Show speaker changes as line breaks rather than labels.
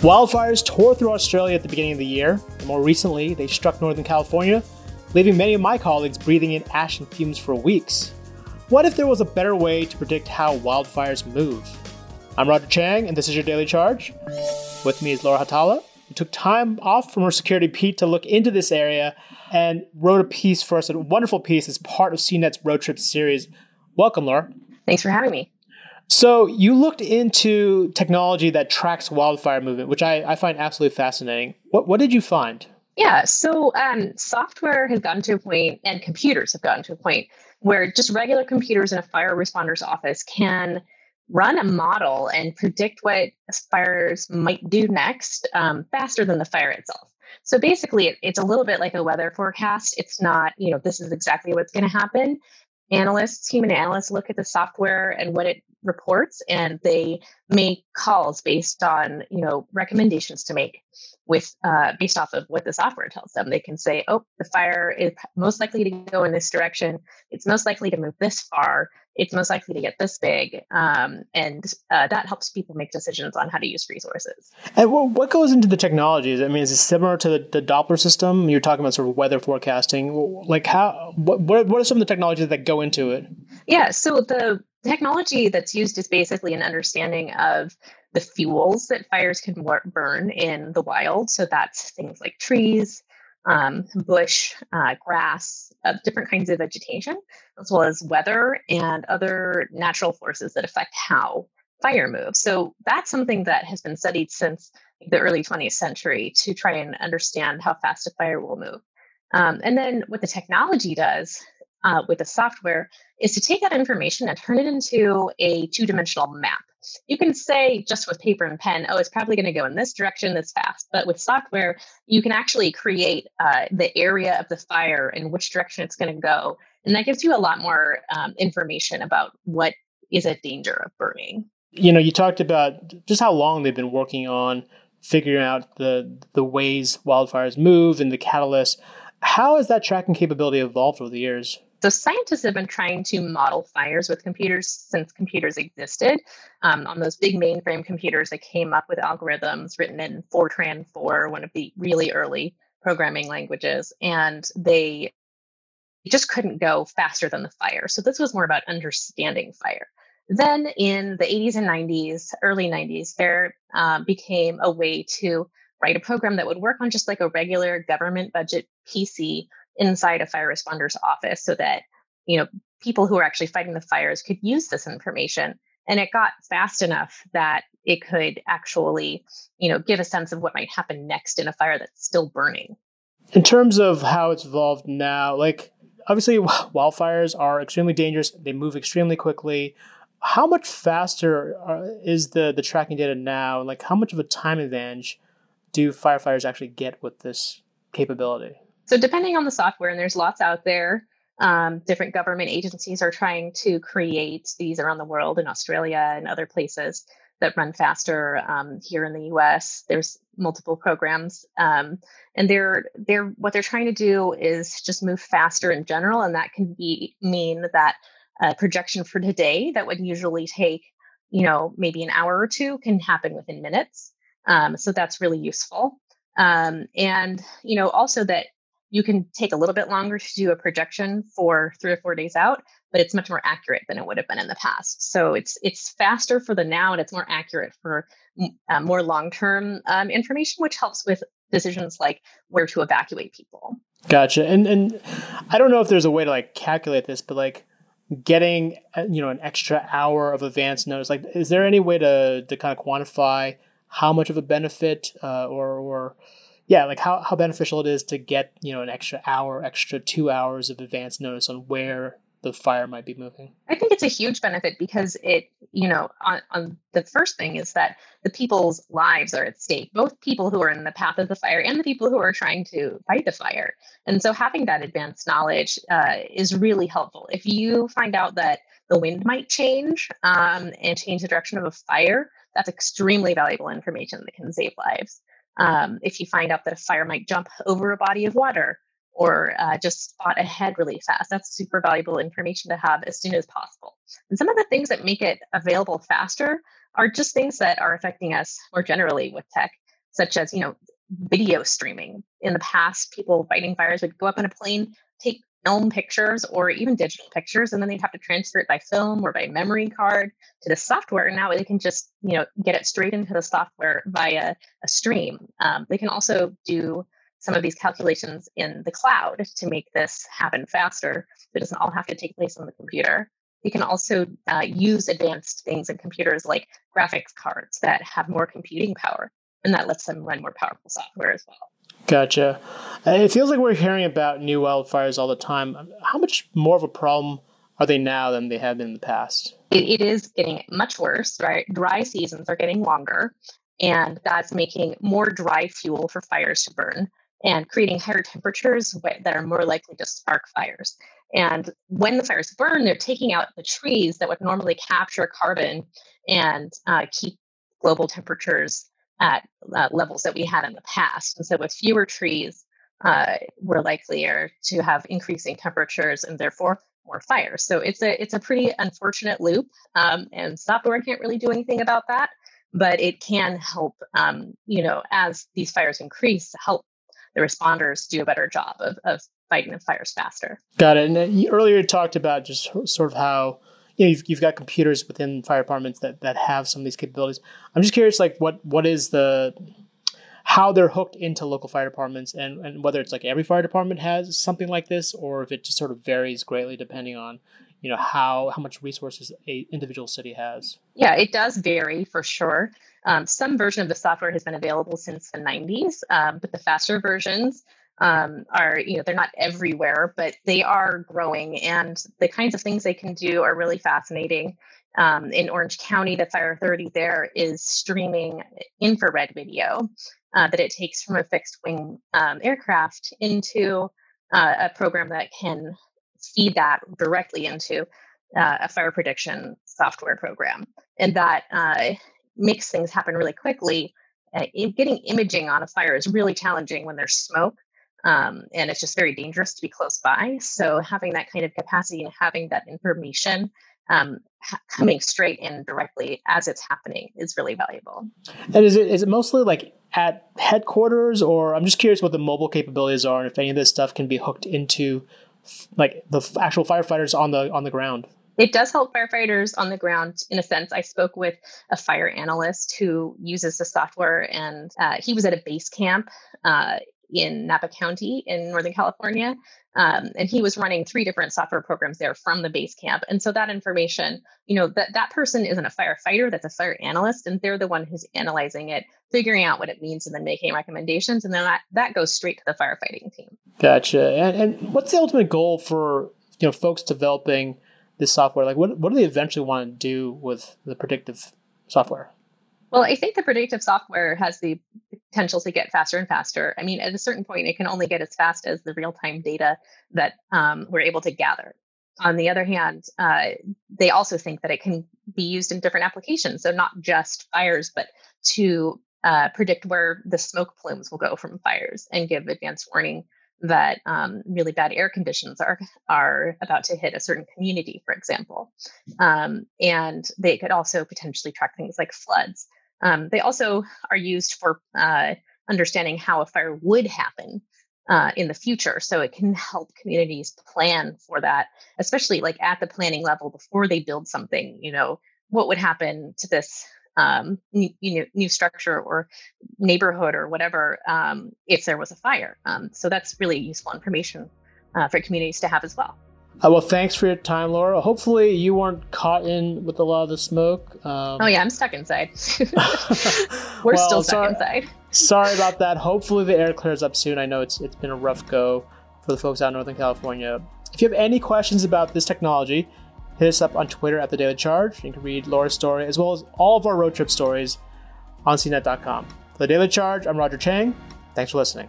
Wildfires tore through Australia at the beginning of the year, and more recently, they struck Northern California, leaving many of my colleagues breathing in ash and fumes for weeks. What if there was a better way to predict how wildfires move? I'm Roger Cheng, and this is your Daily Charge. With me is Laura Hautala, who took time off from her security beat to look into this area and wrote a piece for us, a wonderful piece as part of CNET's road trip series. Welcome, Laura.
Thanks for having me.
So you looked into technology that tracks wildfire movement, which I, I find absolutely fascinating. What what did you find?
Yeah, so um, software has gotten to a point, and computers have gotten to a point where just regular computers in a fire responder's office can run a model and predict what fires might do next um, faster than the fire itself. So basically, it, it's a little bit like a weather forecast. It's not, you know, this is exactly what's going to happen. Analysts, human analysts, look at the software and what it reports and they make calls based on you know recommendations to make with uh, based off of what the software tells them. They can say oh the fire is most likely to go in this direction. It's most likely to move this far. It's most likely to get this big. Um, and uh, that helps people make decisions on how to use resources.
And what goes into the technologies i mean is it similar to the, the doppler system? You're talking about sort of weather forecasting. Like how what, what are some of the technologies that go into it?
Yeah so the technology that's used is basically an understanding of the fuels that fires can burn in the wild. So that's things like trees, um, bush, uh, grass, uh, different kinds of vegetation, as well as weather and other natural forces that affect how fire moves. So that's something that has been studied since the early 20th century to try and understand how fast a fire will move. Um, and then what the technology does uh, with the software is to take that information and turn it into a two dimensional map. You can say just with paper and pen, oh, it's probably going to go in this direction this fast. But with software, you can actually create uh, the area of the fire and which direction it's going to go. And that gives you a lot more um, information about what is a danger of burning.
You know, you talked about just how long they've been working on figuring out the the ways wildfires move and the catalysts. How has that tracking capability evolved over the years?
So scientists have been trying to model fires with computers since computers existed. Um, on those big mainframe computers that came up with algorithms written in Fortran 4, one of the really early programming languages, and they just couldn't go faster than the fire. So this was more about understanding fire. Then in the 80s and 90s, early 90s, there um, became a way to write a program that would work on just like a regular government budget PC inside a fire responder's office so that you know people who are actually fighting the fires could use this information. And it got fast enough that it could actually you know give a sense of what might happen next in a fire that's still burning.
In terms of how it's evolved now like obviously wildfires are extremely dangerous. They move extremely quickly. How much faster is the the tracking data now? Like how much of a time advantage do firefighters actually get with this capability
so, depending on the software, and there's lots out there, um, different government agencies are trying to create these around the world in Australia and other places that run faster. Um, here in the U.S., there's multiple programs, um, and they're they're what they're trying to do is just move faster in general, and that can be mean that a projection for today that would usually take you know maybe an hour or two can happen within minutes. Um, so that's really useful. Um, and you know also that you can take a little bit longer to do a projection for three or four days out, but it's much more accurate than it would have been in the past. So it's it's faster for the now and it's more accurate for uh, more long term um, information, which helps with decisions like where to evacuate people.
Gotcha. And and I don't know if there's a way to like calculate this, but like getting uh, you know an extra hour of advance notice, like is there any way to to kind of quantify how much of a benefit uh, or or yeah, like how, how beneficial it is to get, you know, an extra hour, extra two hours of advance notice on where the fire might be moving.
I think it's a huge benefit because it, you know, on, on the first thing is that the people's lives are at stake, both people who are in the path of the fire and the people who are trying to fight the fire. And so having that advanced knowledge uh, is really helpful. If you find out that the wind might change um, and change the direction of a fire, that's extremely valuable information that can save lives. Um, if you find out that a fire might jump over a body of water or uh, just spot ahead really fast, that's super valuable information to have as soon as possible. And some of the things that make it available faster are just things that are affecting us more generally with tech. such as, you know, video streaming. In the past, people fighting fires would go up in a plane, take film pictures or even digital pictures, and then they'd have to transfer it by film or by memory card to the software. Now they can just, you know, get it straight into the software via a stream. Um, they can also do some of these calculations in the cloud to make this happen faster. so It doesn't all have to take place on the computer. You can also uh, use advanced things in computers like graphics cards that have more computing power, and that lets them run more powerful software as well.
Gotcha. Uh, it feels like we're hearing about new wildfires all the time. How much more of a problem are they now than they have been in the past?
it, it is getting much worse, right? Dry seasons are getting longer, and that's making more dry fuel for fires to burn and creating higher temperatures that are more likely to spark fires. And when the fires burn, they're taking out the trees that would normally capture carbon and uh, keep global temperatures at uh, levels that we had in the past. And so, with fewer trees, uh, we're likelier to have increasing temperatures and therefore more fires. So it's a it's a pretty unfortunate loop, um, and software can't really do anything about that. But it can help, um, you know, as these fires increase, help the responders do a better job of, of fighting the fires faster.
Got it. And earlier you talked about just sort of how you know, you've, you've got computers within fire departments that, that have some of these capabilities. I'm just curious, like what what is the how they're hooked into local fire departments and, and whether it's like every fire department has something like this or if it just sort of varies greatly depending on you know how how much resources a individual city has
yeah it does vary for sure um, some version of the software has been available since the 90s um, but the faster versions um, are you know they're not everywhere but they are growing and the kinds of things they can do are really fascinating um, in orange county the fire authority there is streaming infrared video uh, that it takes from a fixed wing um, aircraft into uh, a program that can feed that directly into uh, a fire prediction software program. And that uh, makes things happen really quickly. Uh, getting imaging on a fire is really challenging when there's smoke. Um, and it's just very dangerous to be close by. So having that kind of capacity and having that information um, ha- coming straight in directly as it's happening is really valuable.
And is it is it mostly like at headquarters, or I'm just curious what the mobile capabilities are, and if any of this stuff can be hooked into like the actual firefighters on the on the ground.
It does help firefighters on the ground in a sense. I spoke with a fire analyst who uses the software, and uh, he was at a base camp uh, in Napa County in Northern California. Um, and he was running three different software programs there from the base camp. And so that information, you know, that that person isn't a firefighter, that's a fire analyst, and they're the one who's analyzing it, figuring out what it means, and then making recommendations. And then that, that goes straight to the firefighting team.
Gotcha. And, and what's the ultimate goal for you know folks developing this software? Like, what what do they eventually want to do with the predictive software?
Well, I think the predictive software has the potential to get faster and faster. I mean, at a certain point, it can only get as fast as the real time data that um, we're able to gather. On the other hand, uh, they also think that it can be used in different applications. So, not just fires, but to uh, predict where the smoke plumes will go from fires and give advance warning that um, really bad air conditions are are about to hit a certain community, for example. Um, and they could also potentially track things like floods. Um, they also are used for uh, understanding how a fire would happen uh, in the future. So it can help communities plan for that, especially like at the planning level before they build something. You know, what would happen to this um, new, you know, new structure or neighborhood or whatever um, if there was a fire. Um, so that's really useful information uh, for communities to have as well.
Uh, well, thanks for your time, Laura. Hopefully, you weren't caught in with a lot of the smoke.
Um, oh yeah, I'm stuck inside. We're well, still stuck sorry, inside.
sorry about that. Hopefully, the air clears up soon. I know it's it's been a rough go for the folks out in Northern California. If you have any questions about this technology, hit us up on Twitter at the Daily Charge. You can read Laura's story as well as all of our road trip stories on CNET.com. For the Daily Charge, I'm Roger Cheng. Thanks for listening.